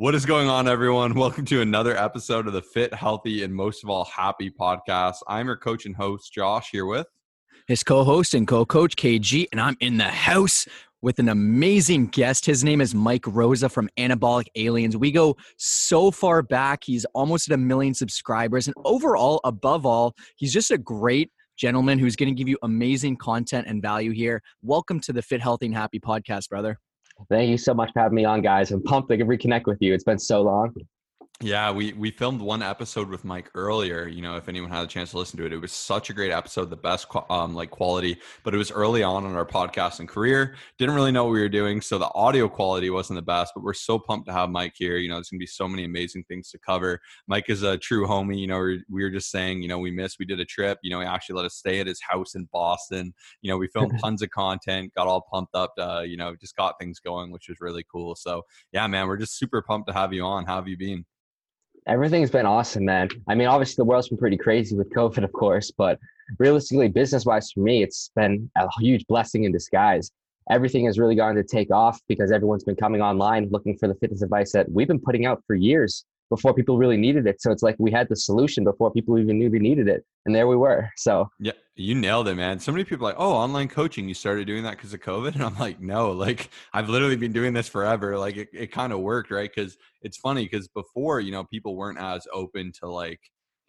What is going on, everyone? Welcome to another episode of the Fit, Healthy, and most of all, Happy podcast. I'm your coach and host, Josh, here with his co host and co coach, KG, and I'm in the house with an amazing guest. His name is Mike Rosa from Anabolic Aliens. We go so far back. He's almost at a million subscribers. And overall, above all, he's just a great gentleman who's going to give you amazing content and value here. Welcome to the Fit, Healthy, and Happy podcast, brother. Thank you so much for having me on, guys. I'm pumped to reconnect with you. It's been so long. Yeah, we we filmed one episode with Mike earlier. You know, if anyone had a chance to listen to it, it was such a great episode, the best um like quality. But it was early on in our podcasting career. Didn't really know what we were doing, so the audio quality wasn't the best. But we're so pumped to have Mike here. You know, there's gonna be so many amazing things to cover. Mike is a true homie. You know, we, we were just saying, you know, we missed. We did a trip. You know, he actually let us stay at his house in Boston. You know, we filmed tons of content, got all pumped up. To, you know, just got things going, which was really cool. So yeah, man, we're just super pumped to have you on. How have you been? Everything's been awesome, man. I mean, obviously the world's been pretty crazy with COVID, of course, but realistically, business wise for me, it's been a huge blessing in disguise. Everything has really gone to take off because everyone's been coming online looking for the fitness advice that we've been putting out for years before people really needed it. So it's like we had the solution before people even knew they needed it. And there we were. So yeah, you nailed it, man. So many people like, oh, online coaching, you started doing that because of COVID. And I'm like, no, like I've literally been doing this forever. Like it, it kind of worked, right? Because it's funny because before, you know, people weren't as open to like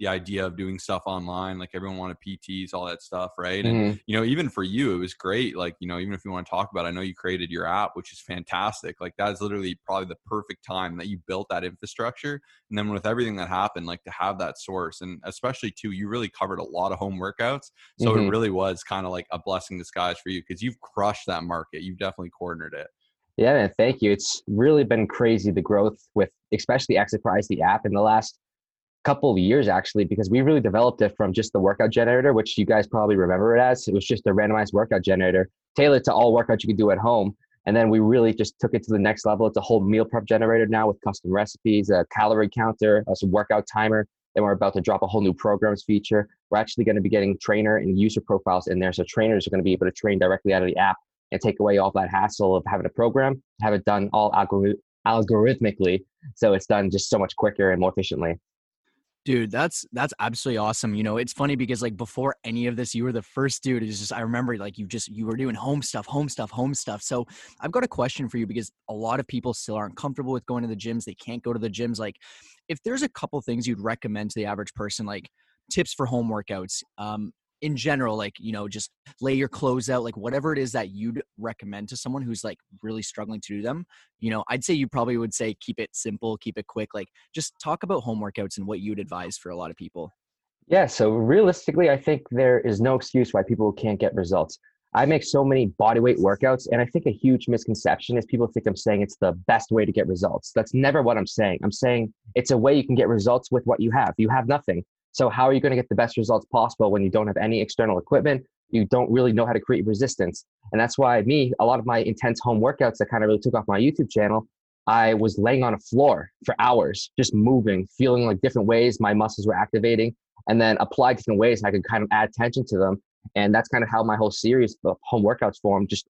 the idea of doing stuff online like everyone wanted pts all that stuff right and mm-hmm. you know even for you it was great like you know even if you want to talk about it, i know you created your app which is fantastic like that is literally probably the perfect time that you built that infrastructure and then with everything that happened like to have that source and especially too you really covered a lot of home workouts so mm-hmm. it really was kind of like a blessing disguise for you because you've crushed that market you've definitely cornered it yeah man thank you it's really been crazy the growth with especially Exerprise the app in the last couple of years actually because we really developed it from just the workout generator which you guys probably remember it as. It was just a randomized workout generator tailored to all workouts you can do at home. And then we really just took it to the next level. It's a whole meal prep generator now with custom recipes a calorie counter a workout timer. Then we're about to drop a whole new programs feature. We're actually going to be getting trainer and user profiles in there so trainers are going to be able to train directly out of the app and take away all that hassle of having a program have it done all algorithmically so it's done just so much quicker and more efficiently Dude, that's that's absolutely awesome. You know, it's funny because like before any of this, you were the first dude. It's just I remember like you just you were doing home stuff, home stuff, home stuff. So I've got a question for you because a lot of people still aren't comfortable with going to the gyms. They can't go to the gyms. Like, if there's a couple things you'd recommend to the average person, like tips for home workouts, um, in general like you know just lay your clothes out like whatever it is that you'd recommend to someone who's like really struggling to do them you know i'd say you probably would say keep it simple keep it quick like just talk about home workouts and what you'd advise for a lot of people. Yeah so realistically i think there is no excuse why people can't get results. I make so many bodyweight workouts and i think a huge misconception is people think i'm saying it's the best way to get results. That's never what i'm saying. I'm saying it's a way you can get results with what you have. You have nothing so how are you going to get the best results possible when you don't have any external equipment? You don't really know how to create resistance. And that's why me, a lot of my intense home workouts that kind of really took off my YouTube channel, I was laying on a floor for hours, just moving, feeling like different ways my muscles were activating, and then apply different ways I could kind of add tension to them. And that's kind of how my whole series of home workouts formed, just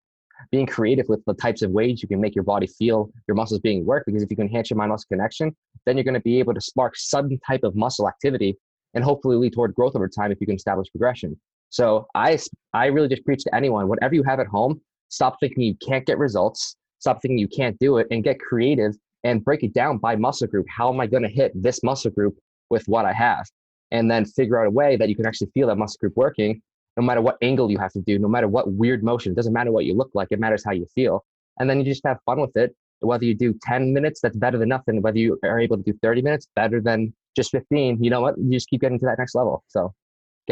being creative with the types of ways you can make your body feel your muscles being worked. Because if you can enhance your mind muscle connection, then you're going to be able to spark some type of muscle activity and hopefully lead toward growth over time if you can establish progression. So I, I really just preach to anyone, whatever you have at home, stop thinking you can't get results, stop thinking you can't do it, and get creative and break it down by muscle group. How am I going to hit this muscle group with what I have? And then figure out a way that you can actually feel that muscle group working, no matter what angle you have to do, no matter what weird motion. It doesn't matter what you look like, it matters how you feel. And then you just have fun with it. Whether you do 10 minutes, that's better than nothing. Whether you are able to do 30 minutes, better than just 15, you know what? You just keep getting to that next level. So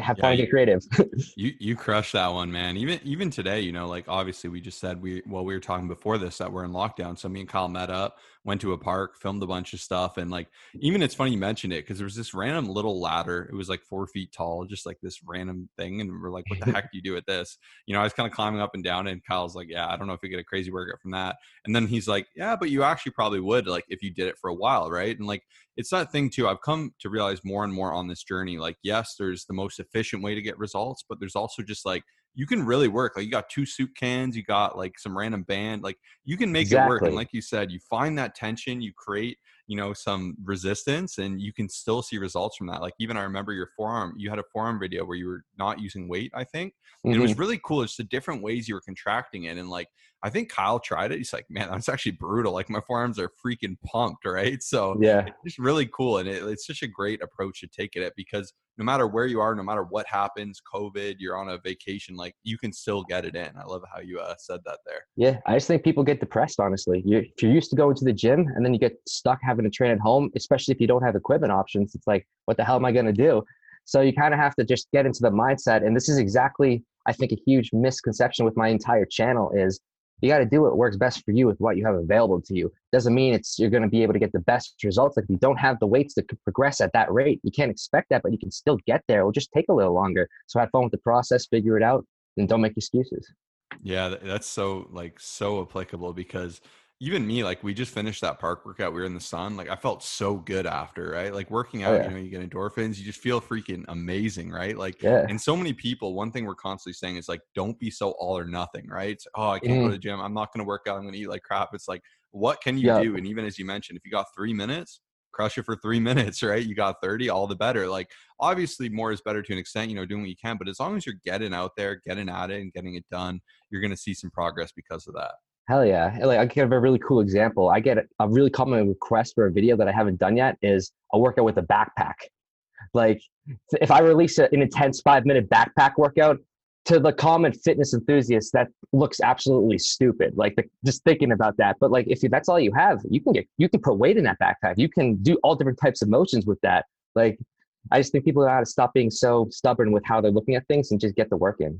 have fun, yeah, get creative. you you crush that one, man. Even even today, you know, like obviously we just said we well we were talking before this that we're in lockdown. So me and Kyle met up, went to a park, filmed a bunch of stuff, and like even it's funny you mentioned it because there was this random little ladder. It was like four feet tall, just like this random thing, and we're like, what the heck do you do with this? You know, I was kind of climbing up and down, and Kyle's like, yeah, I don't know if you get a crazy workout from that. And then he's like, yeah, but you actually probably would like if you did it for a while, right? And like it's that thing too. I've come to realize more and more on this journey. Like, yes, there's the most efficient way to get results, but there's also just like you can really work. Like you got two soup cans, you got like some random band, like you can make exactly. it work. And like you said, you find that tension, you create you know some resistance and you can still see results from that like even i remember your forearm you had a forearm video where you were not using weight i think mm-hmm. it was mm-hmm. really cool it's the different ways you were contracting it and like i think kyle tried it he's like man that's actually brutal like my forearms are freaking pumped right so yeah it's just really cool and it, it's such a great approach to take it at because no matter where you are no matter what happens covid you're on a vacation like you can still get it in i love how you uh, said that there yeah i just think people get depressed honestly you, if you're used to going to the gym and then you get stuck having having to train at home, especially if you don't have equipment options. It's like, what the hell am I going to do? So you kind of have to just get into the mindset. And this is exactly, I think, a huge misconception with my entire channel is you got to do what works best for you with what you have available to you. Doesn't mean it's you're going to be able to get the best results. Like if you don't have the weights to progress at that rate, you can't expect that, but you can still get there. It'll just take a little longer. So have fun with the process, figure it out, and don't make excuses. Yeah, that's so like so applicable because even me, like we just finished that park workout. We were in the sun. Like I felt so good after, right? Like working oh, out, oh, yeah. you know, you get endorphins, you just feel freaking amazing, right? Like, yeah. and so many people, one thing we're constantly saying is like, don't be so all or nothing, right? It's, oh, I can't mm. go to the gym. I'm not going to work out. I'm going to eat like crap. It's like, what can you yeah. do? And even as you mentioned, if you got three minutes, crush it for three minutes, right? You got 30, all the better. Like, obviously, more is better to an extent, you know, doing what you can. But as long as you're getting out there, getting at it, and getting it done, you're going to see some progress because of that. Hell yeah. Like I give a really cool example. I get a really common request for a video that I haven't done yet is a workout with a backpack. Like if I release an intense five minute backpack workout to the common fitness enthusiast, that looks absolutely stupid. Like the, just thinking about that. But like if that's all you have, you can get you can put weight in that backpack. You can do all different types of motions with that. Like I just think people gotta stop being so stubborn with how they're looking at things and just get the work in.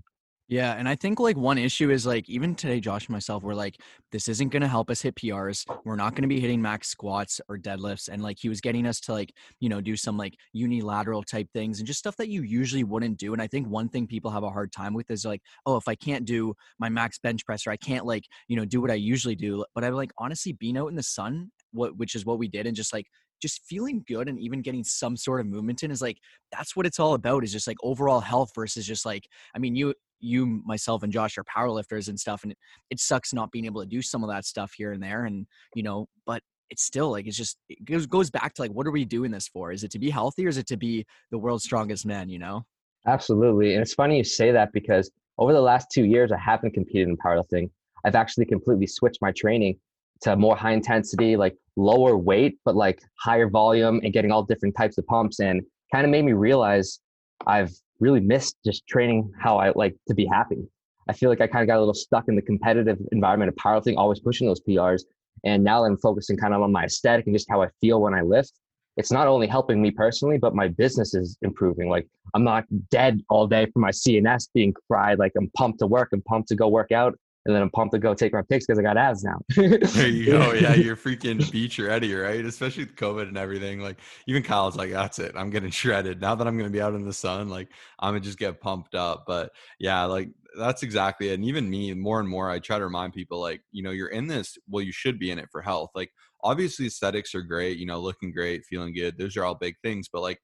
Yeah, and I think like one issue is like even today, Josh and myself, we're like, this isn't going to help us hit PRs. We're not going to be hitting max squats or deadlifts, and like he was getting us to like you know do some like unilateral type things and just stuff that you usually wouldn't do. And I think one thing people have a hard time with is like, oh, if I can't do my max bench press or I can't like you know do what I usually do, but I'm like honestly being out in the sun, what which is what we did, and just like just feeling good and even getting some sort of movement in is like that's what it's all about is just like overall health versus just like i mean you you myself and josh are powerlifters and stuff and it, it sucks not being able to do some of that stuff here and there and you know but it's still like it's just it goes, goes back to like what are we doing this for? Is it to be healthy or is it to be the world's strongest man you know? Absolutely and it's funny you say that because over the last two years i haven't competed in powerlifting. I've actually completely switched my training to more high intensity like lower weight but like higher volume and getting all different types of pumps and kind of made me realize i've really missed just training how I like to be happy. I feel like I kind of got a little stuck in the competitive environment of powerlifting, always pushing those PRs. And now I'm focusing kind of on my aesthetic and just how I feel when I lift. It's not only helping me personally, but my business is improving. Like I'm not dead all day for my CNS being fried. Like I'm pumped to work. I'm pumped to go work out and then I'm pumped to go take my pics because I got abs now. there you go. Yeah, you're freaking beach ready, right? Especially with COVID and everything. Like even Kyle's like, that's it. I'm getting shredded. Now that I'm gonna be out in the sun, like I'm gonna just get pumped up. But yeah, like that's exactly it. And even me, more and more, I try to remind people, like, you know, you're in this, well, you should be in it for health. Like obviously aesthetics are great, you know, looking great, feeling good. Those are all big things. But like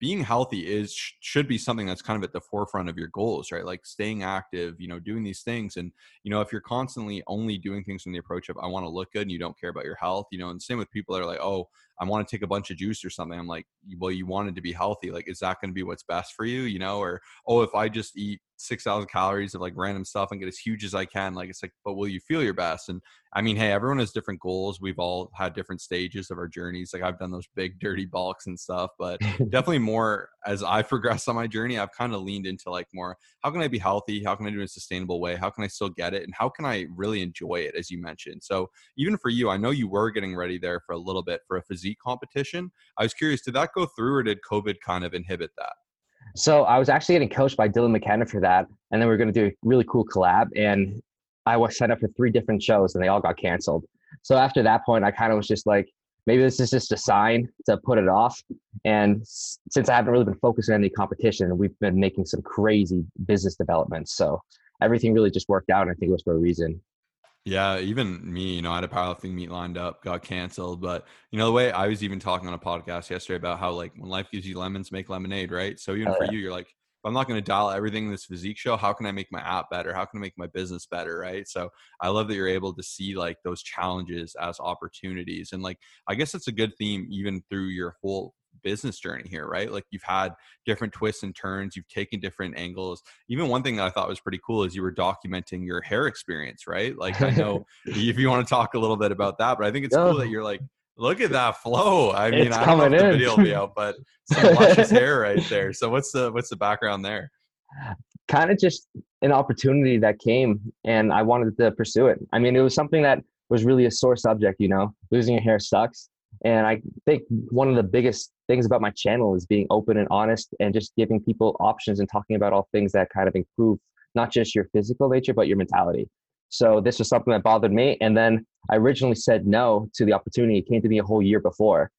being healthy is should be something that's kind of at the forefront of your goals right? Like staying active you know doing these things and you know if you're constantly only doing things from the approach of i want to look good and you don't care about your health you know and same with people that are like oh i want to take a bunch of juice or something i'm like well you wanted to be healthy like is that going to be what's best for you you know or oh if i just eat 6,000 calories of like random stuff and get as huge as I can. Like, it's like, but will you feel your best? And I mean, hey, everyone has different goals. We've all had different stages of our journeys. Like, I've done those big, dirty bulks and stuff, but definitely more as I progress on my journey, I've kind of leaned into like more how can I be healthy? How can I do it in a sustainable way? How can I still get it? And how can I really enjoy it, as you mentioned? So, even for you, I know you were getting ready there for a little bit for a physique competition. I was curious, did that go through or did COVID kind of inhibit that? So I was actually getting coached by Dylan McKenna for that, and then we are going to do a really cool collab. And I was set up for three different shows, and they all got canceled. So after that point, I kind of was just like, maybe this is just a sign to put it off. And since I haven't really been focusing on any competition, we've been making some crazy business developments. So everything really just worked out. And I think it was for a reason. Yeah, even me, you know, I had a powerlifting meet lined up, got canceled. But you know, the way I was even talking on a podcast yesterday about how like when life gives you lemons, make lemonade, right? So even oh, for yeah. you, you're like, if I'm not going to dial everything in this physique show, how can I make my app better? How can I make my business better? Right. So I love that you're able to see like those challenges as opportunities. And like, I guess it's a good theme even through your whole business journey here, right? Like you've had different twists and turns, you've taken different angles. Even one thing that I thought was pretty cool is you were documenting your hair experience, right? Like I know if you want to talk a little bit about that, but I think it's cool that you're like Look at that flow. I mean, It's I don't know if the video will be out, but some luscious hair right there. So what's the what's the background there? kind of just an opportunity that came and I wanted to pursue it. I mean, it was something that was really a sore subject, you know, losing your hair sucks. And I think one of the biggest things about my channel is being open and honest and just giving people options and talking about all things that kind of improve not just your physical nature, but your mentality. So this was something that bothered me. And then I originally said no to the opportunity. It came to me a whole year before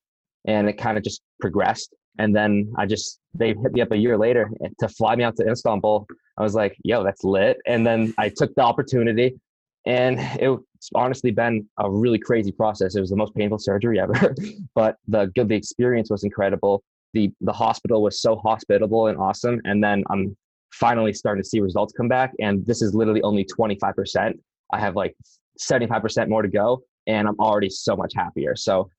and it kind of just progressed. And then I just, they hit me up a year later to fly me out to Istanbul. I was like, yo, that's lit. And then I took the opportunity and it's honestly been a really crazy process. It was the most painful surgery ever, but the the experience was incredible. The the hospital was so hospitable and awesome. And then I'm finally starting to see results come back. And this is literally only 25%. I have like 75% more to go, and I'm already so much happier. So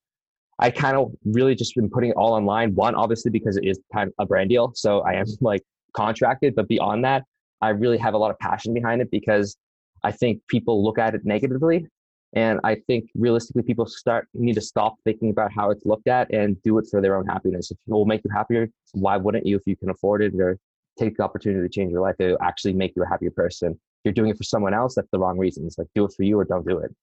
I kind of really just been putting it all online. One, obviously, because it is kind of a brand deal. So I am like contracted, but beyond that, I really have a lot of passion behind it because I think people look at it negatively. And I think realistically, people start need to stop thinking about how it's looked at and do it for their own happiness. If it will make you happier, why wouldn't you if you can afford it or take the opportunity to change your life? Will actually make you a happier person. If you're doing it for someone else, that's the wrong reasons. Like do it for you or don't do it.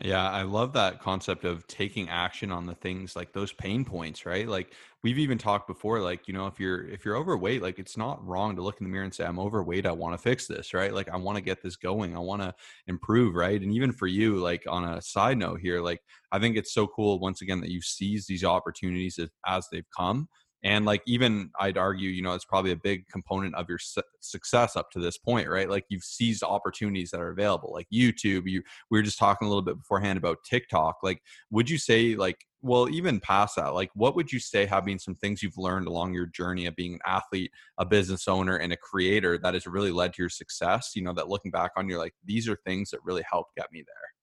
Yeah, I love that concept of taking action on the things like those pain points, right? Like we've even talked before like, you know, if you're if you're overweight, like it's not wrong to look in the mirror and say I'm overweight, I want to fix this, right? Like I want to get this going. I want to improve, right? And even for you like on a side note here, like I think it's so cool once again that you seize these opportunities as, as they've come and like even i'd argue you know it's probably a big component of your su- success up to this point right? Like you've seized opportunities that are available like youtube you we were just talking a little bit beforehand about tiktok like would you say like well even past that like what would you say have been some things you've learned along your journey of being an athlete a business owner and a creator that has really led to your success? You know that looking back on you're like these are things that really helped get me there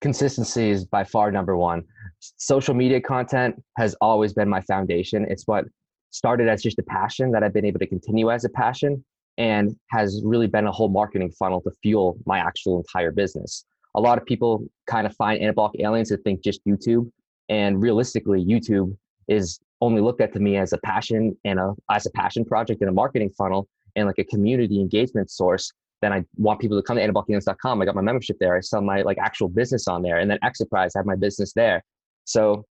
consistency is by far number one. Social media content has always been my foundation. It's what started as just a passion that I've been able to continue as a passion and has really been a whole marketing funnel to fuel my actual entire business. A lot of people kind of find anabolic aliens to think just YouTube. And realistically, YouTube is only looked at to me as a passion and a as a passion project and a marketing funnel and like a community engagement source then I want people to come to anabolic.com. I got my membership there. I sell my like actual business on there. And then Exerprise, I have my business there. So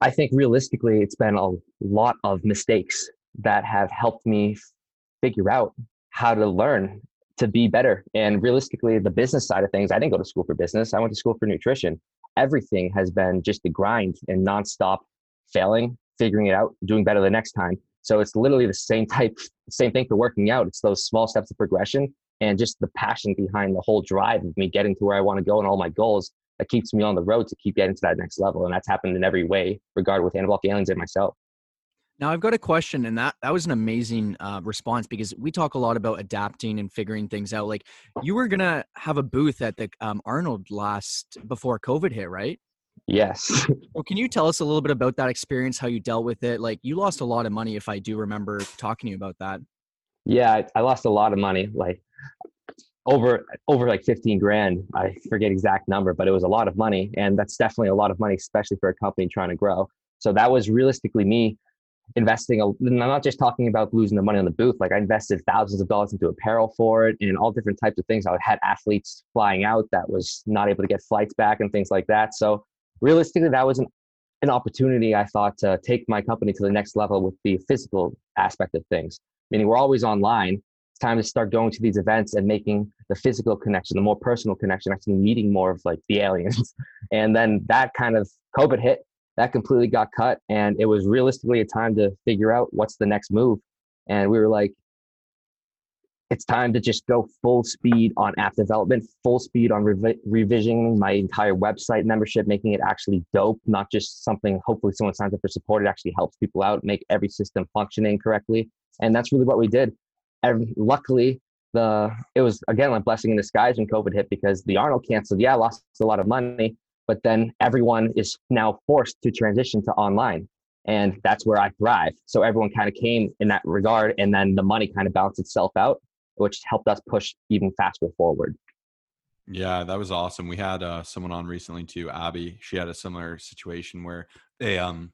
I think realistically, it's been a lot of mistakes that have helped me figure out how to learn to be better. And realistically, the business side of things, I didn't go to school for business. I went to school for nutrition. Everything has been just the grind and nonstop failing, figuring it out, doing better the next time. So it's literally the same type, same thing for working out. It's those small steps of progression and just the passion behind the whole drive of me getting to where I want to go and all my goals that keeps me on the road to keep getting to that next level. And that's happened in every way, regard with Anabolic Aliens and myself. Now I've got a question, and that that was an amazing uh, response because we talk a lot about adapting and figuring things out. Like you were gonna have a booth at the um, Arnold last before COVID hit, right? Yes. Well, can you tell us a little bit about that experience, how you dealt with it? Like you lost a lot of money, if I do remember talking to you about that. yeah, I, I lost a lot of money, like over over like 15 grand. I forget exact number, but it was a lot of money. And that's definitely a lot of money, especially for a company trying to grow. So that was realistically me investing a, I'm not just talking about losing the money on the booth. Like I invested thousands of dollars into apparel for it and all different types of things. I had athletes flying out that was not able to get flights back and things like that. So realistically, that was an, an opportunity I thought to take my company to the next level with the physical aspect of things. Meaning we're always online. It's time to start going to these events and making the physical connection, the more personal connection, actually meeting more of like the aliens. And then that kind of COVID hit that completely got cut and it was realistically a time to figure out what's the next move and we were like it's time to just go full speed on app development full speed on revi- revisioning my entire website membership making it actually dope not just something hopefully someone signs up for support it actually helps people out make every system functioning correctly And that's really what we did. And luckily, the it was again like blessing in disguise when COVID hit because the Arnold canceled. Yeah, I lost a lot of money, but then everyone is now forced to transition to online. And that's where I thrive. So everyone kind of came in that regard, and then the money kind of balanced itself out, which helped us push even faster forward. Yeah, that was awesome. We had uh, someone on recently too, Abby. She had a similar situation where they um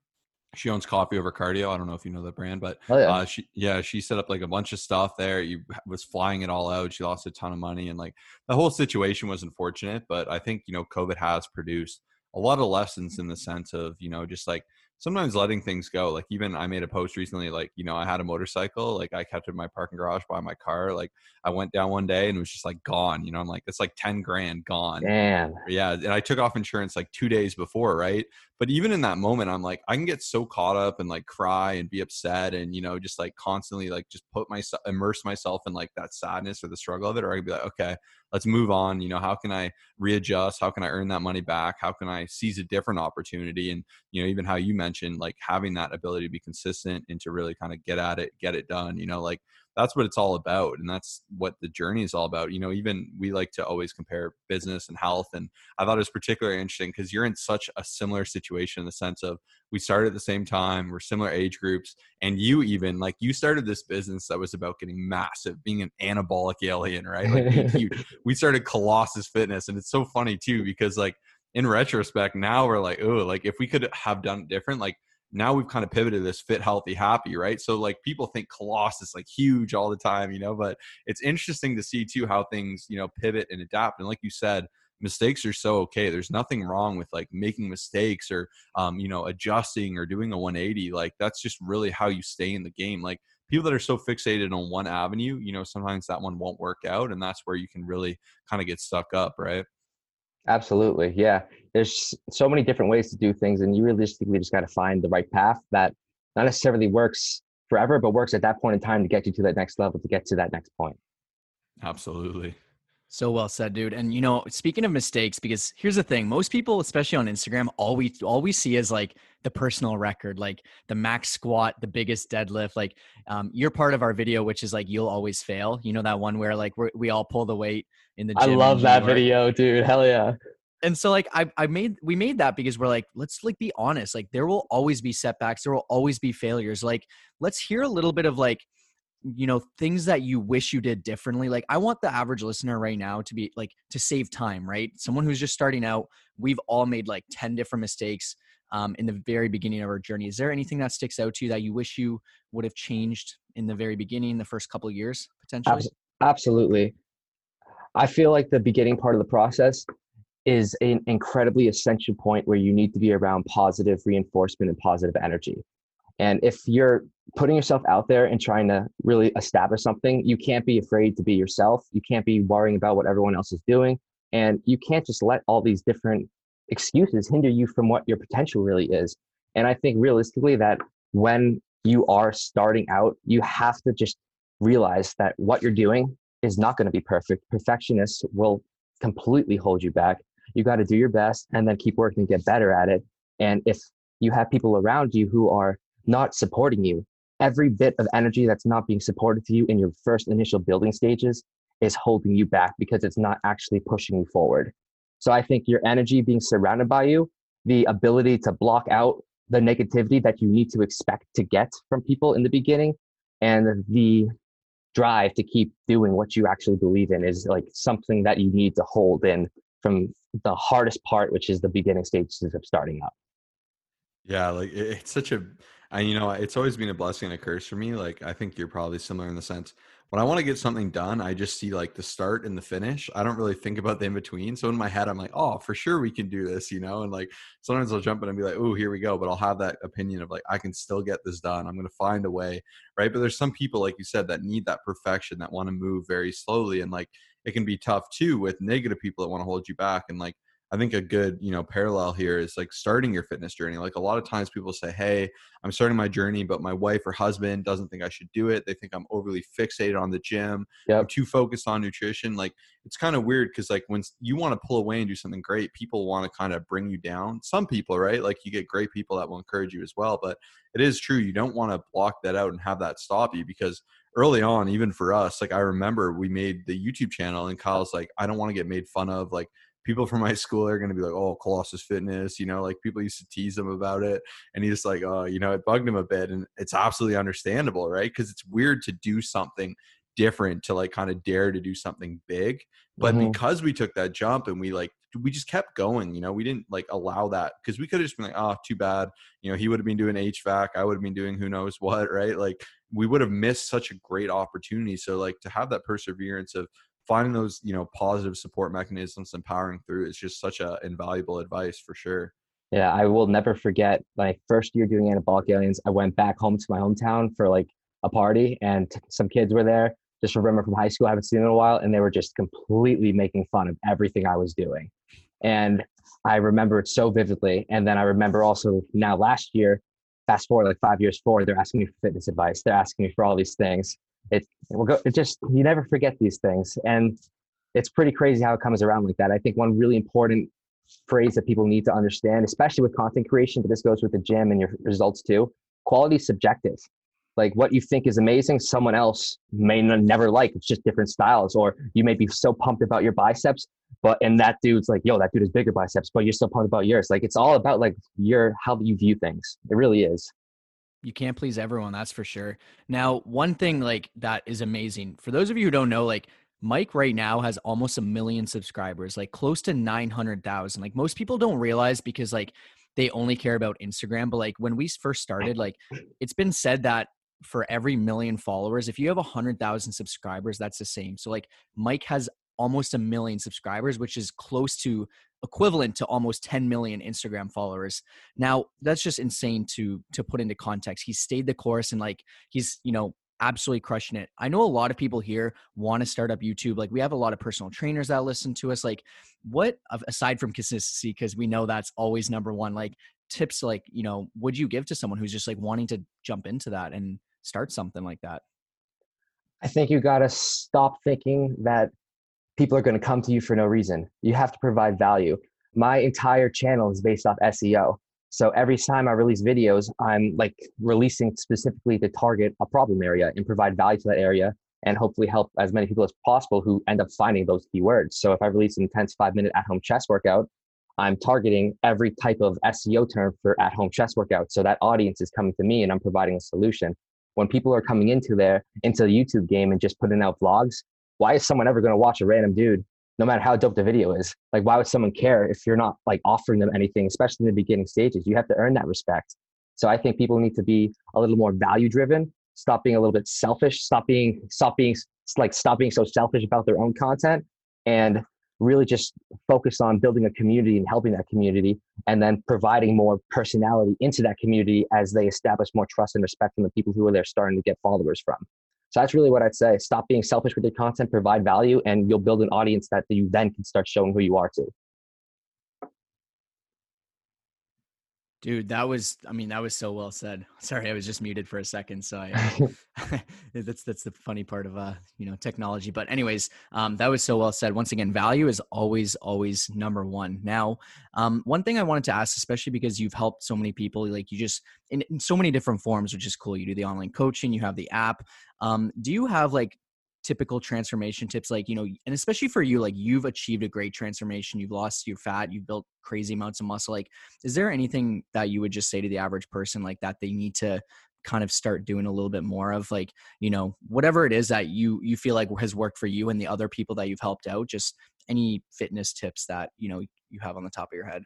she owns coffee over cardio. I don't know if you know that brand, but oh, yeah. Uh, she yeah she set up like a bunch of stuff there. You was flying it all out. She lost a ton of money, and like the whole situation was unfortunate. But I think you know COVID has produced a lot of lessons in the sense of you know just like sometimes letting things go. Like even I made a post recently, like, you know, I had a motorcycle, like I kept it in my parking garage by my car. Like I went down one day and it was just like gone, you know, I'm like, it's like 10 grand gone. Damn. Yeah. And I took off insurance like two days before, right? But even in that moment, I'm like, I can get so caught up and like cry and be upset and, you know, just like constantly like just put myself, immerse myself in like that sadness or the struggle of it. Or I could be like, okay, let's move on. You know, how can I readjust? How can I earn that money back? How can I seize a different opportunity? And, you know, even how you mentioned like having that ability to be consistent and to really kind of get at it, get it done, you know, like that's what it's all about and that's what the journey is all about you know even we like to always compare business and health and i thought it was particularly interesting because you're in such a similar situation in the sense of we started at the same time we're similar age groups and you even like you started this business that was about getting massive being an anabolic alien right? Like we started colossus fitness and it's so funny too because like in retrospect now we're like oh like if we could have done it different like now we've kind of pivoted this fit healthy happy right? So like people think colossus like huge all the time you know but it's interesting to see too how things you know pivot and adapt and like you said mistakes are so okay there's nothing wrong with like making mistakes or um, you know adjusting or doing a 180 like that's just really how you stay in the game like people that are so fixated on one avenue you know sometimes that one won't work out and that's where you can really kind of get stuck up right Absolutely. Yeah. There's so many different ways to do things, and you realistically just got to find the right path that not necessarily works forever, but works at that point in time to get you to that next level, to get to that next point. Absolutely. So well said, dude. And you know, speaking of mistakes, because here's the thing: most people, especially on Instagram, all we all we see is like the personal record, like the max squat, the biggest deadlift. Like, um, you're part of our video, which is like you'll always fail. You know that one where like we we all pull the weight in the gym. I love that video, dude. Hell yeah. And so like I I made we made that because we're like let's like be honest like there will always be setbacks there will always be failures like let's hear a little bit of like you know things that you wish you did differently like i want the average listener right now to be like to save time right? Someone who's just starting out we've all made like 10 different mistakes um, in the very beginning of our journey. Is there anything that sticks out to you that you wish you would have changed in the very beginning the first couple years potentially? Absolutely. I feel like the beginning part of the process is an incredibly essential point where you need to be around positive reinforcement and positive energy and if you're putting yourself out there and trying to really establish something, you can't be afraid to be yourself. You can't be worrying about what everyone else is doing. And you can't just let all these different excuses hinder you from what your potential really is. And I think realistically that when you are starting out, you have to just realize that what you're doing is not going to be perfect. Perfectionists will completely hold you back. You got to do your best and then keep working to get better at it. And if you have people around you who are not supporting you. Every bit of energy that's not being supported to you in your first initial building stages is holding you back because it's not actually pushing you forward. So I think your energy being surrounded by you, the ability to block out the negativity that you need to expect to get from people in the beginning, and the drive to keep doing what you actually believe in is like something that you need to hold in from the hardest part, which is the beginning stages of starting up. Yeah, like it's such a and you know, it's always been a blessing and a curse for me. Like I think you're probably similar in the sense when I want to get something done, I just see like the start and the finish. I don't really think about the in between. So in my head, I'm like, oh, for sure we can do this, you know. And like sometimes I'll jump in and be like, oh, here we go. But I'll have that opinion of like, I can still get this done. I'm to find a way, right? But there's some people, like you said, that need that perfection, that want to move very slowly, and like it can be tough too with negative people that want to hold you back. And like I think a good, you know, parallel here is like starting your fitness journey. Like a lot of times people say, Hey, I'm starting my journey, but my wife or husband doesn't think I should do it. They think I'm overly fixated on the gym. Yep. I'm too focused on nutrition. Like it's kind of weird because like when you want to pull away and do something great, people want to kind of bring you down. Some people, right? Like you get great people that will encourage you as well. But it is true. You don't want to block that out and have that stop you because early on, even for us, like I remember we made the YouTube channel and Kyle's like, I don't want to get made fun of. Like people from my school are going to be like, oh, Colossus Fitness, you know, like people used to tease him about it. And he's like, oh, you know, it bugged him a bit. And it's absolutely understandable, right? Because it's weird to do something different to like kind of dare to do something big. But mm-hmm. because we took that jump and we like, we just kept going, you know, we didn't like allow that because we could have just been like, oh, too bad. You know, he would have been doing HVAC. I would have been doing who knows what, right? Like we would have missed such a great opportunity. So like to have that perseverance of finding those you know positive support mechanisms and powering through is just such a invaluable advice for sure. Yeah i will never forget my first year doing anabolic aliens i went back home to my hometown for like a party and some kids were there. Just remember from high school i haven't seen them in a while and they were just completely making fun of everything i was doing. And i remember it so vividly and then i remember also now last year fast forward like five years forward they're asking me for fitness advice they're asking me for all these things it will go it just you never forget these things. And it's pretty crazy how it comes around like that. I think one really important phrase that people need to understand especially with content creation but this goes with the gym and your results too quality is subjective. Like what you think is amazing someone else may never like. It's just different styles. Or you may be so pumped about your biceps but and that dude's like yo that dude has bigger biceps but you're still pumped about yours. Like it's all about like your how you view things. It really is you can't please everyone that's for sure. Now one thing like that is amazing for those of you who don't know like mike right now has almost a million subscribers like close to 900000 like most people don't realize because like they only care about instagram but like when we first started like it's been said that for every million followers if you have a hundred thousand subscribers that's the same. So like mike has almost a million subscribers which is close to equivalent to almost 10 million Instagram followers. Now, that's just insane to to put into context. He stayed the course and like he's, you know, absolutely crushing it. I know a lot of people here want to start up YouTube. Like we have a lot of personal trainers that listen to us. Like what aside from consistency because we know that's always number 1, like tips like, you know, would you give to someone who's just like wanting to jump into that and start something like that? I think you got to stop thinking that people are going to come to you for no reason. You have to provide value. My entire channel is based off SEO. So every time I release videos, I'm like releasing specifically to target a problem area and provide value to that area and hopefully help as many people as possible who end up finding those keywords. So if I release an intense five minute at home chest workout, I'm targeting every type of SEO term for at home chest workout. So that audience is coming to me and I'm providing a solution. When people are coming into there, into the YouTube game and just putting out vlogs, why is someone ever going to watch a random dude no matter how dope the video is? Like why would someone care if you're not like offering them anything especially in the beginning stages? You have to earn that respect. So i think people need to be a little more value driven stop being a little bit selfish. Stop being stop being like stop being so selfish about their own content and really just focus on building a community and helping that community and then providing more personality into that community as they establish more trust and respect from the people who are there starting to get followers from so that's really what I'd say. Stop being selfish with your content, provide value, and you'll build an audience that you then can start showing who you are to. Dude, that was I mean that was so well said. Sorry, I was just muted for a second, so I that's that's the funny part of uh, you know, technology. But anyways, um that was so well said. Once again, value is always always number 1. Now, um one thing I wanted to ask especially because you've helped so many people like you just in, in so many different forms, which is cool. You do the online coaching, you have the app. Um do you have like typical transformation tips like you know and especially for you like you've achieved a great transformation you've lost your fat you've built crazy amounts of muscle like is there anything that you would just say to the average person like that they need to kind of start doing a little bit more of? Like you know whatever it is that you you feel like has worked for you and the other people that you've helped out just any fitness tips that you know you have on the top of your head?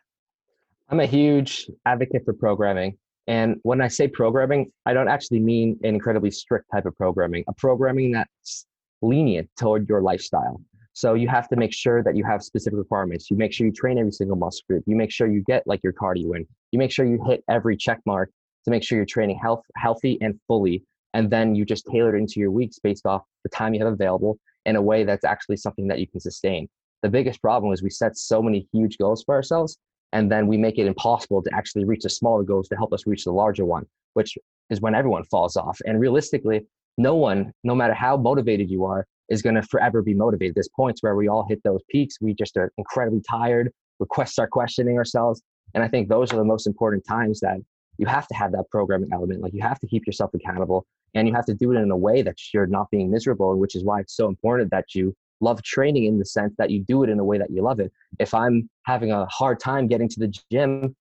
I'm a huge advocate for programming and when i say programming i don't actually mean an incredibly strict type of programming a programming that's lenient toward your lifestyle. So you have to make sure that you have specific requirements. You make sure you train every single muscle group. You make sure you get like your cardio in. You make sure you hit every check mark to make sure you're training health, healthy and fully. And then you just tailor it into your weeks based off the time you have available in a way that's actually something that you can sustain. the biggest problem is we set so many huge goals for ourselves and then we make it impossible to actually reach the smaller goals to help us reach the larger one which is when everyone falls off and realistically no one no matter how motivated you are is going to forever be motivated. There's points where we all hit those peaks. We just are incredibly tired. We start questioning ourselves. And i think those are the most important times that you have to have that programming element. Like you have to keep yourself accountable and you have to do it in a way that you're not being miserable which is why it's so important that you love training in the sense that you do it in a way that you love it. If I'm having a hard time getting to the gym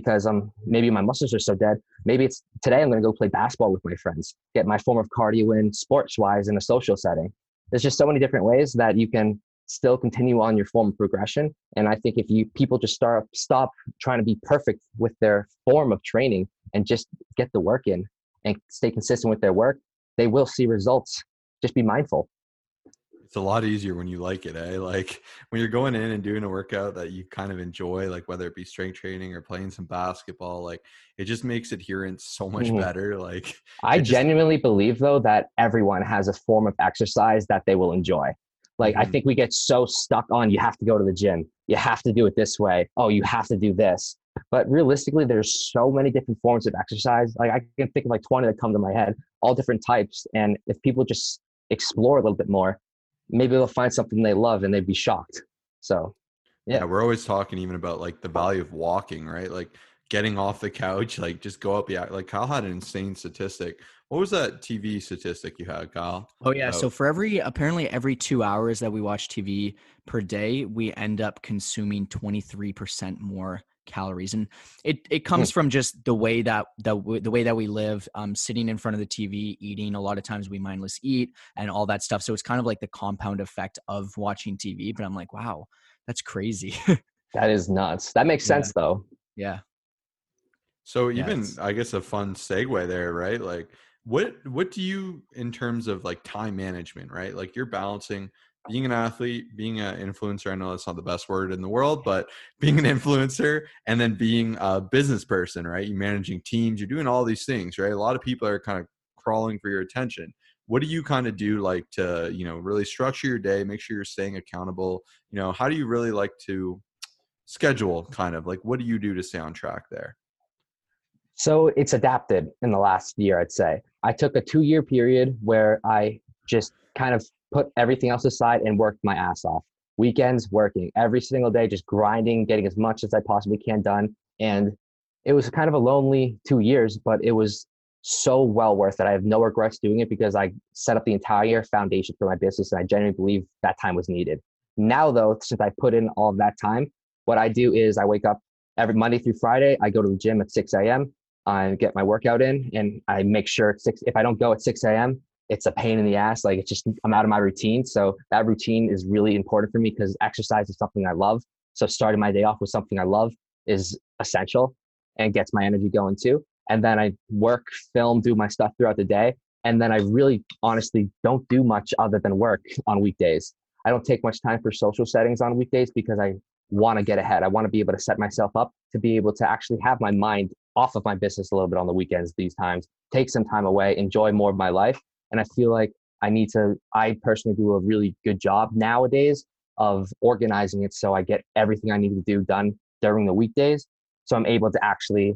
because I'm maybe my muscles are so dead, maybe it's today I'm going to go play basketball with my friends, get my form of cardio in sports wise in a social setting. There's just so many different ways that you can still continue on your form of progression. And I think if you people just start stop trying to be perfect with their form of training and just get the work in and stay consistent with their work, they will see results. Just be mindful it's a lot easier when you like it, eh? Like when you're going in and doing a workout that you kind of enjoy, like whether it be strength training or playing some basketball, like it just makes adherence so much mm-hmm. better. Like I just, genuinely believe though that everyone has a form of exercise that they will enjoy. Like mm-hmm. I think we get so stuck on you have to go to the gym, you have to do it this way. Oh, you have to do this. But realistically, there's so many different forms of exercise. Like I can think of like 20 that come to my head, all different types. And if people just explore a little bit more, maybe they'll find something they love and they'd be shocked. So, yeah. yeah, we're always talking even about like the value of walking, right? Like getting off the couch, like just go up. Yeah, like Kyle had an insane statistic. What was that TV statistic you had, Kyle? Oh yeah, so for every apparently every 2 hours that we watch TV per day, we end up consuming 23% more calories and it it comes from just the way that the the way that we live um sitting in front of the TV eating a lot of times we mindless eat and all that stuff so it's kind of like the compound effect of watching TV but I'm like wow that's crazy. That is nuts. That makes sense yeah. though. Yeah. So even yeah, I guess a fun segue there right? Like what what do you in terms of like time management right? Like you're balancing being an athlete, being an influencer, I know that's not the best word in the world, but being an influencer and then being a business person, right? You're managing teams, you're doing all these things, right? A lot of people are kind of crawling for your attention. What do you kind of do like to, you know, really structure your day, make sure you're staying accountable? You know, how do you really like to schedule kind of like what do you do to stay on track there? So it's adapted in the last year, I'd say. I took a two year period where I just kind of put everything else aside and worked my ass off. Weekends working every single day, just grinding, getting as much as I possibly can done. And it was kind of a lonely two years, but it was so well worth it. I have no regrets doing it because I set up the entire foundation for my business and I genuinely believe that time was needed. Now, though, since I put in all of that time, what I do is I wake up every Monday through Friday. I go to the gym at 6 a.m. I get my workout in and I make sure it's six. If I don't go at 6 a.m., it's a pain in the ass. Like it's just I'm out of my routine. So that routine is really important for me because exercise is something I love. So starting my day off with something I love is essential and gets my energy going too. And then I work, film, do my stuff throughout the day. And then I really honestly don't do much other than work on weekdays. I don't take much time for social settings on weekdays because I want to get ahead. I want to be able to set myself up to be able to actually have my mind off of my business a little bit on the weekends these times, take some time away, enjoy more of my life and I feel like I need to, I personally do a really good job nowadays of organizing it so I get everything I need to do done during the weekdays. So I'm able to actually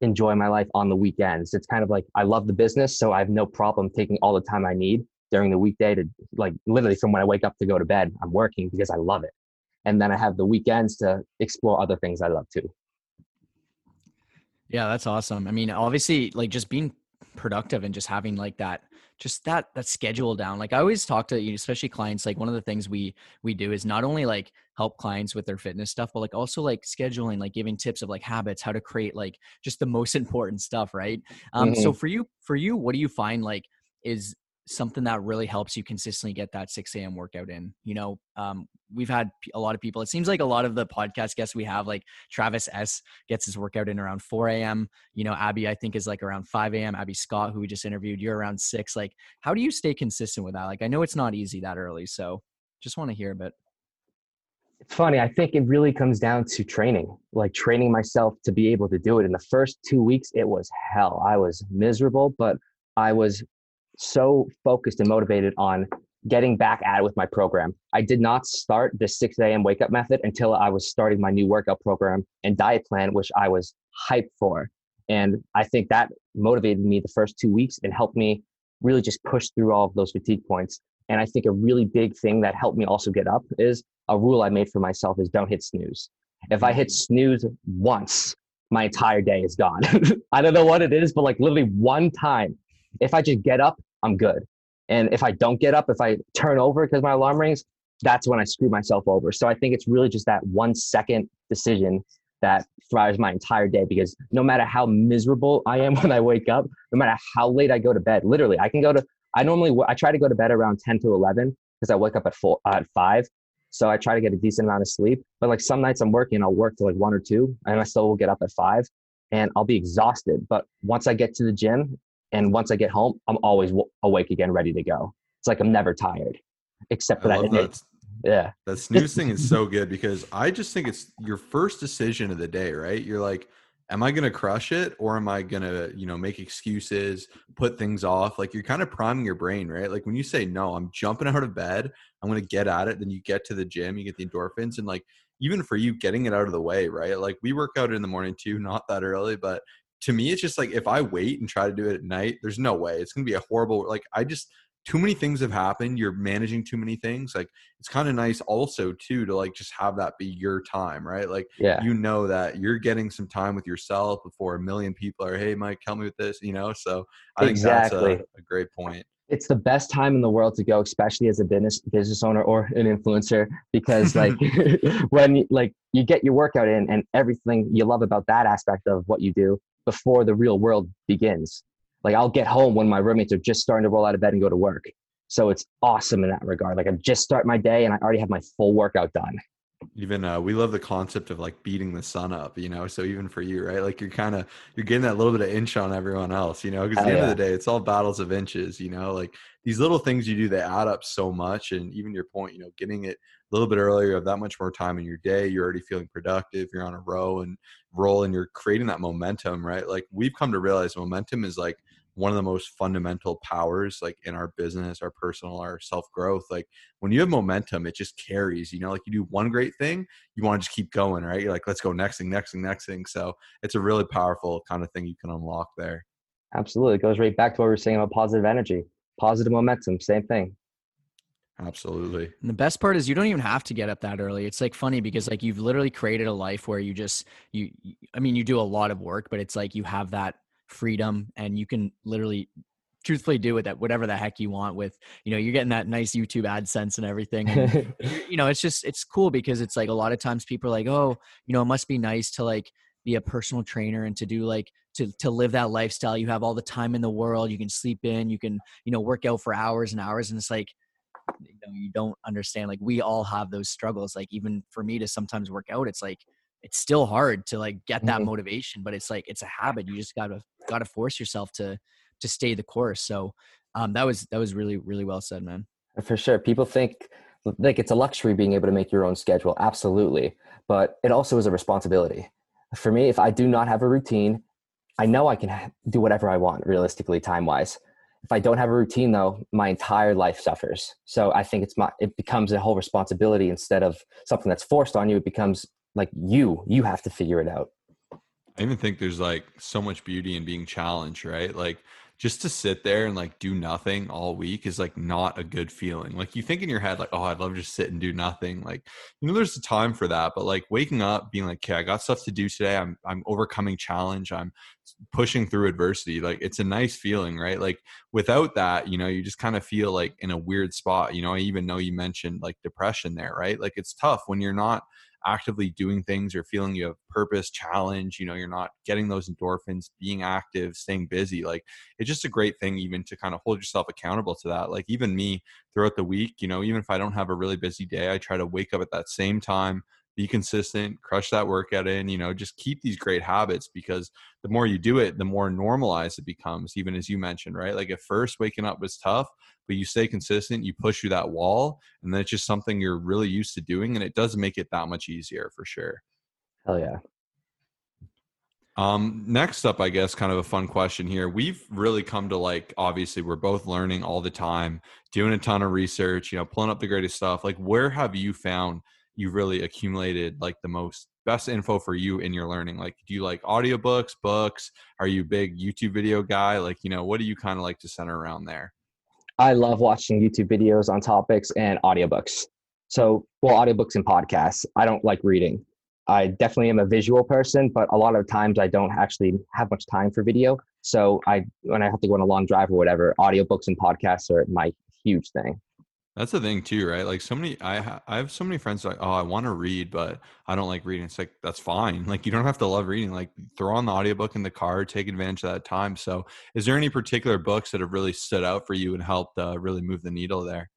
enjoy my life on the weekends. It's kind of like I love the business, so I have no problem taking all the time I need during the weekday to like literally from when I wake up to go to bed, I'm working because I love it. And then I have the weekends to explore other things I love too. Yeah, that's awesome. I mean, obviously, like just being productive and just having like that just that that schedule down like i always talk to you especially clients like one of the things we we do is not only like help clients with their fitness stuff but like also like scheduling like giving tips of like habits how to create like just the most important stuff right um mm-hmm. so for you for you what do you find like is something that really helps you consistently get that 6 a.m. workout in. You know, um, we've had a lot of people. It seems like a lot of the podcast guests we have, like Travis S, gets his workout in around 4 a.m. You know, Abby, I think is like around 5 a.m. Abby Scott, who we just interviewed, you're around six. Like, how do you stay consistent with that? Like, I know it's not easy that early, so just want to hear a bit. It's funny. I think it really comes down to training, like training myself to be able to do it. In the first two weeks, it was hell. I was miserable, but I was so focused and motivated on getting back at it with my program. I did not start the 6 a.m. wake up method until I was starting my new workout program and diet plan, which I was hyped for. And I think that motivated me the first two weeks and helped me really just push through all of those fatigue points. And I think a really big thing that helped me also get up is a rule I made for myself is don't hit snooze. If I hit snooze once, my entire day is gone. I don't know what it is, but like literally one time, if I just get up, I'm good. And if I don't get up, if I turn over because my alarm rings, that's when I screw myself over. So I think it's really just that one second decision that thrives my entire day because no matter how miserable I am when I wake up, no matter how late I go to bed, literally, I can go to, I normally, I try to go to bed around 10 to 11 because I wake up at four, uh, at five. So I try to get a decent amount of sleep. But like some nights I'm working, I'll work till like one or two and I still will get up at five and I'll be exhausted. But once I get to the gym and once I get home, I'm always w- awake again, ready to go. It's like I'm never tired, except for that. that. Yeah. That snooze thing is so good because I just think it's your first decision of the day, right? You're like, am I going to crush it or am I going to, you know, make excuses, put things off? Like you're kind of priming your brain, right? Like when you say, no, I'm jumping out of bed, I'm going to get at it. Then you get to the gym, you get the endorphins and like, even for you getting it out of the way, right? Like we work out in the morning too, not that early, but to me, it's just like if I wait and try to do it at night, there's no way. It's going to be a horrible, like I just, too many things have happened. You're managing too many things. Like it's kind of nice also too to like just have that be your time right? Like yeah. you know that you're getting some time with yourself before a million people are hey mike help me with this you know? So i exactly. think that's a, a great point. It's the best time in the world to go especially as a business business owner or an influencer because like when like you get your workout in and everything you love about that aspect of what you do before the real world begins like I'll get home when my roommates are just starting to roll out of bed and go to work. So it's awesome in that regard. Like I just start my day and I already have my full workout done. Even uh, we love the concept of like beating the sun up, you know. So even for you, right? Like you're kind of you're getting that little bit of inch on everyone else, you know. Because at the end yeah. of the day, it's all battles of inches, you know. Like these little things you do, they add up so much. And even your point, you know, getting it a little bit earlier, you have that much more time in your day. You're already feeling productive. You're on a row and roll, and you're creating that momentum, right? Like we've come to realize momentum is like one of the most fundamental powers like in our business our personal our self growth like when you have momentum it just carries you know like you do one great thing you want to just keep going right you're like let's go next thing next thing next thing so it's a really powerful kind of thing you can unlock there absolutely it goes right back to what we were saying about positive energy positive momentum same thing. Absolutely. And the best part is you don't even have to get up that early. It's like funny because like you've literally created a life where you just you i mean you do a lot of work but it's like you have that freedom and you can literally truthfully do with that whatever the heck you want with you know you're getting that nice youtube adsense and everything. And, you know it's just it's cool because it's like a lot of times people are like oh you know it must be nice to like be a personal trainer and to do like to to live that lifestyle. You have all the time in the world you can sleep in you can you know work out for hours and hours and it's like you know you don't understand like we all have those struggles like even for me to sometimes work out it's like it's still hard to like get that mm-hmm. motivation but it's like it's a habit. You just gotta gotta force yourself to to stay the course. So um that was that was really really well said man. For sure. People think like it's a luxury being able to make your own schedule. Absolutely. But it also is a responsibility for me if i do not have a routine i know i can do whatever i want realistically time wise if i don't have a routine though my entire life suffers. So i think it's my it becomes a whole responsibility instead of something that's forced on you it becomes like you you have to figure it out. I even think there's like so much beauty in being challenged right? Like just to sit there and like do nothing all week is like not a good feeling. Like you think in your head, like, oh, I'd love to just sit and do nothing. Like, you know, there's a time for that, but like waking up, being like, okay, I got stuff to do today. I'm I'm overcoming challenge. I'm pushing through adversity. Like it's a nice feeling, right? Like without that, you know, you just kind of feel like in a weird spot. You know, I even know you mentioned like depression there, right? Like it's tough when you're not actively doing things or feeling you have purpose, challenge, you know, you're not getting those endorphins, being active, staying busy. Like it's just a great thing even to kind of hold yourself accountable to that. Like even me throughout the week, you know, even if I don't have a really busy day, I try to wake up at that same time, be consistent, crush that workout in, you know, just keep these great habits because the more you do it, the more normalized it becomes, even as you mentioned, right? Like at first waking up was tough, but you stay consistent, you push through that wall, and then it's just something you're really used to doing. And it does make it that much easier for sure. Hell yeah. Um, next up, I guess, kind of a fun question here. We've really come to like, obviously, we're both learning all the time, doing a ton of research, you know, pulling up the greatest stuff. Like, where have you found you've really accumulated like the most best info for you in your learning? Like, do you like audiobooks, books? Are you a big YouTube video guy? Like, you know, what do you kind of like to center around there? I love watching YouTube videos on topics and audiobooks. So, well, audiobooks and podcasts. I don't like reading. I definitely am a visual person, but a lot of times I don't actually have much time for video. So I when I have to go on a long drive or whatever, audiobooks and podcasts are my huge thing. That's the thing too, right? Like so many, I ha- I have so many friends like, oh, I want to read, but I don't like reading. It's like that's fine. Like you don't have to love reading. Like throw on the audiobook in the car, take advantage of that time. So, is there any particular books that have really stood out for you and helped uh, really move the needle there?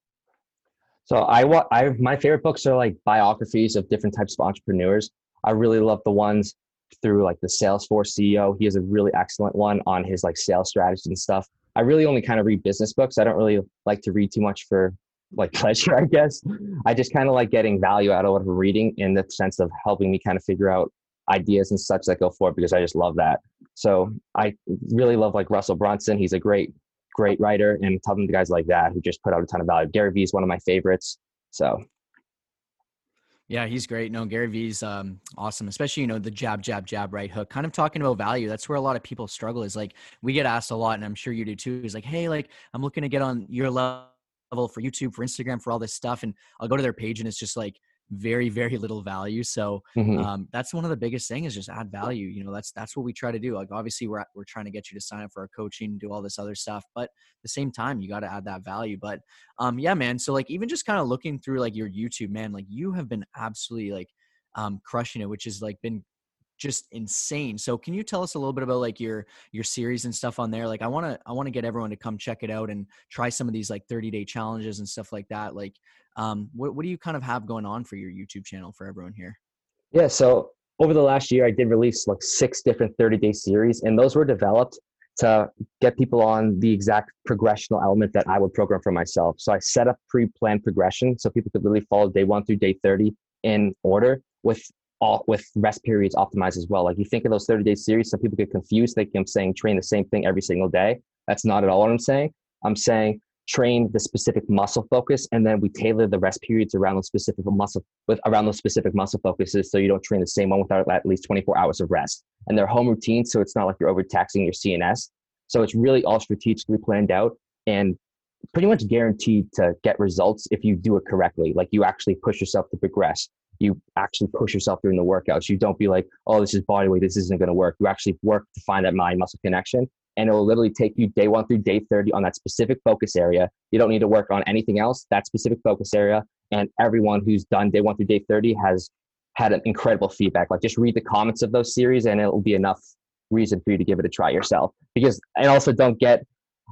So I want I my favorite books are like biographies of different types of entrepreneurs. I really love the ones through like the Salesforce CEO. He has a really excellent one on his like sales strategy and stuff. I really only kind of read business books. I don't really like to read too much for like pleasure, I guess. I just kind of like getting value out of what I'm reading in the sense of helping me kind of figure out ideas and such that go forward because I just love that. So I really love like Russell Brunson. He's a great great writer and tell them the guys like that who just put out a ton of value. Gary Vee is one of my favorites. So yeah, he's great. No, Gary Vee's um, awesome, especially, you know, the jab, jab, jab, right hook, kind of talking about value. That's where a lot of people struggle is like, we get asked a lot, and I'm sure you do too, is like, hey, like, I'm looking to get on your level for YouTube, for Instagram, for all this stuff. And I'll go to their page and it's just like, very very little value so mm-hmm. um, that's one of the biggest things is just add value you know that's that's what we try to do like obviously we're we're trying to get you to sign up for our coaching do all this other stuff but at the same time you got to add that value but um yeah man so like even just kind of looking through like your youtube man like you have been absolutely like um crushing it which has like been just insane. So can you tell us a little bit about like your your series and stuff on there? Like I want to I want to get everyone to come check it out and try some of these like 30 day challenges and stuff like that. Like um, what, what do you kind of have going on for your YouTube channel for everyone here? Yeah, so over the last year, I did release like six different 30 day series, and those were developed to get people on the exact progressional element that I would program for myself. So I set up pre planned progression so people could literally follow day one through day 30 in order with all with rest periods optimized as well. Like you think of those 30 day series, some people get confused thinking I'm saying train the same thing every single day. That's not at all what I'm saying. I'm saying train the specific muscle focus and then we tailor the rest periods around those specific muscle with around those specific muscle focuses so you don't train the same one without at least 24 hours of rest and they're home routines so it's not like you're overtaxing your cns so it's really all strategically planned out and pretty much guaranteed to get results if you do it correctly like you actually push yourself to progress you actually push yourself during the workouts you don't be like oh this is body weight this isn't going to work you actually work to find that mind muscle connection and it will literally take you day one through day 30 on that specific focus area. You don't need to work on anything else, that specific focus area. And everyone who's done day one through day 30 has had an incredible feedback. Like just read the comments of those series and it'll be enough reason for you to give it a try yourself. Because, and also don't get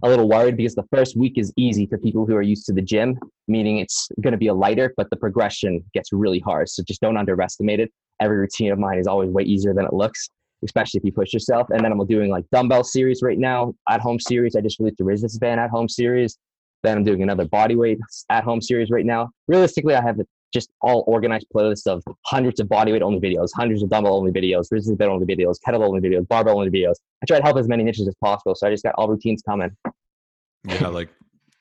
a little worried because the first week is easy for people who are used to the gym, meaning it's going to be a lighter, but the progression gets really hard. So just don't underestimate it. Every routine of mine is always way easier than it looks especially if you push yourself. And then I'm doing like dumbbell series right now, at home series. I just released the resistance band at home series. Then I'm doing another body weight at home series right now. Realistically, I have just all organized playlists of hundreds of bodyweight only videos, hundreds of dumbbell only videos, resistance band only videos, kettlebell only videos, barbell only videos. I try to help as many niches as possible. So I just got all routines coming. Yeah, like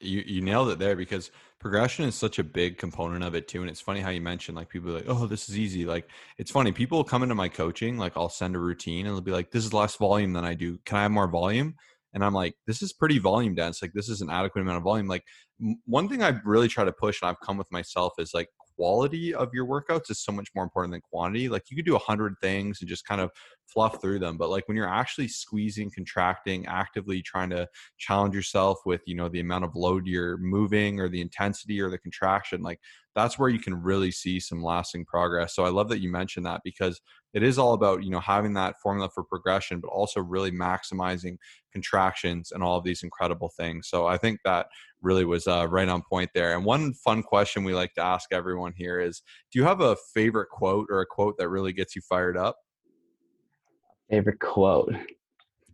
you you nailed it there because progression is such a big component of it too and it's funny how you mentioned like people like oh this is easy like it's funny people come into my coaching like i'll send a routine and they'll be like this is less volume than i do can i have more volume and i'm like this is pretty volume dense like this is an adequate amount of volume like one thing i really try to push and i've come with myself is like quality of your workouts is so much more important than quantity. Like you could do a hundred things and just kind of fluff through them, but like when you're actually squeezing, contracting, actively trying to challenge yourself with you know the amount of load you're moving or the intensity or the contraction, like that's where you can really see some lasting progress. So I love that you mentioned that because it is all about you know having that formula for progression, but also really maximizing contractions and all of these incredible things. So I think that really was uh, right on point there. And one fun question we like to ask everyone here is: Do you have a favorite quote or a quote that really gets you fired up? Favorite quote.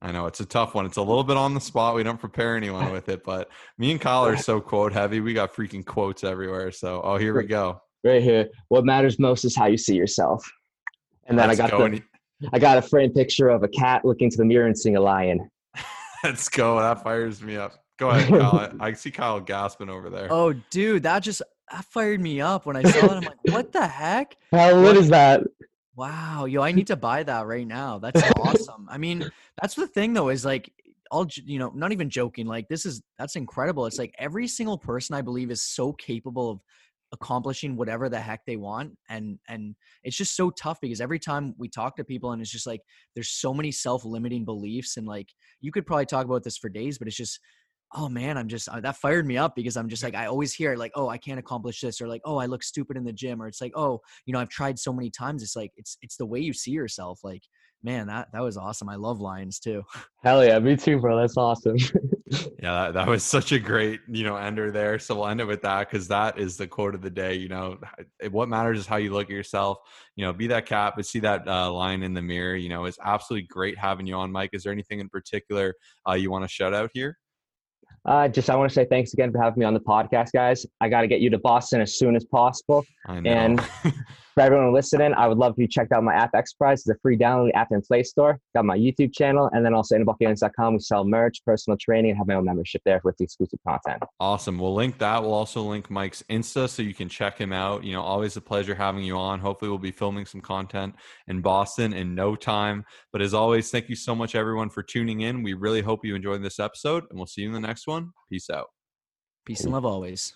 I know it's a tough one. It's a little bit on the spot. We don't prepare anyone with it, but me and Kyle are so quote heavy. We got freaking quotes everywhere. So, oh, here we go. Right here. What matters most is how you see yourself. And then Let's I got the, I got a framed picture of a cat looking to the mirror and seeing a lion. Let's go. That fires me up. Go ahead, Kyle. I, I see Kyle gasping over there. Oh, dude, that just that fired me up when I saw it. I'm like, what the heck? How lit What- is that? Wow, yo, I need to buy that right now. That's awesome. I mean, that's the thing though, is like all j- you know, not even joking. Like this is that's incredible. It's like every single person I believe is so capable of accomplishing whatever the heck they want and and it's just so tough because every time we talk to people and it's just like there's so many self-limiting beliefs and like you could probably talk about this for days but it's just oh man i'm just uh, that fired me up because i'm just like i always hear like oh i can't accomplish this or like oh i look stupid in the gym or it's like oh you know i've tried so many times it's like it's it's the way you see yourself like man that that was awesome i love lions too Hell yeah, me too, bro. That's awesome. Yeah, that, that was such a great, you know, ender there. So we'll end it with that because that is the quote of the day. You know, what matters is how you look at yourself. You know, be that cat, but see that uh, line in the mirror. You know, it's absolutely great having you on, Mike. Is there anything in particular uh, you want to shout out here? Uh, just I want to say thanks again for having me on the podcast, guys. I got to get you to Boston as soon as possible. I know. And- For everyone listening, I would love if you checked out my app Exerprise. It's a free download app in Play Store. Got my YouTube channel, and then also innerbuckgames.com. We sell merch, personal training, and have my own membership there with the exclusive content. Awesome. We'll link that. We'll also link Mike's Insta so you can check him out. You know, always a pleasure having you on. Hopefully, we'll be filming some content in Boston in no time. But as always, thank you so much, everyone, for tuning in. We really hope you enjoyed this episode, and we'll see you in the next one. Peace out. peace and love always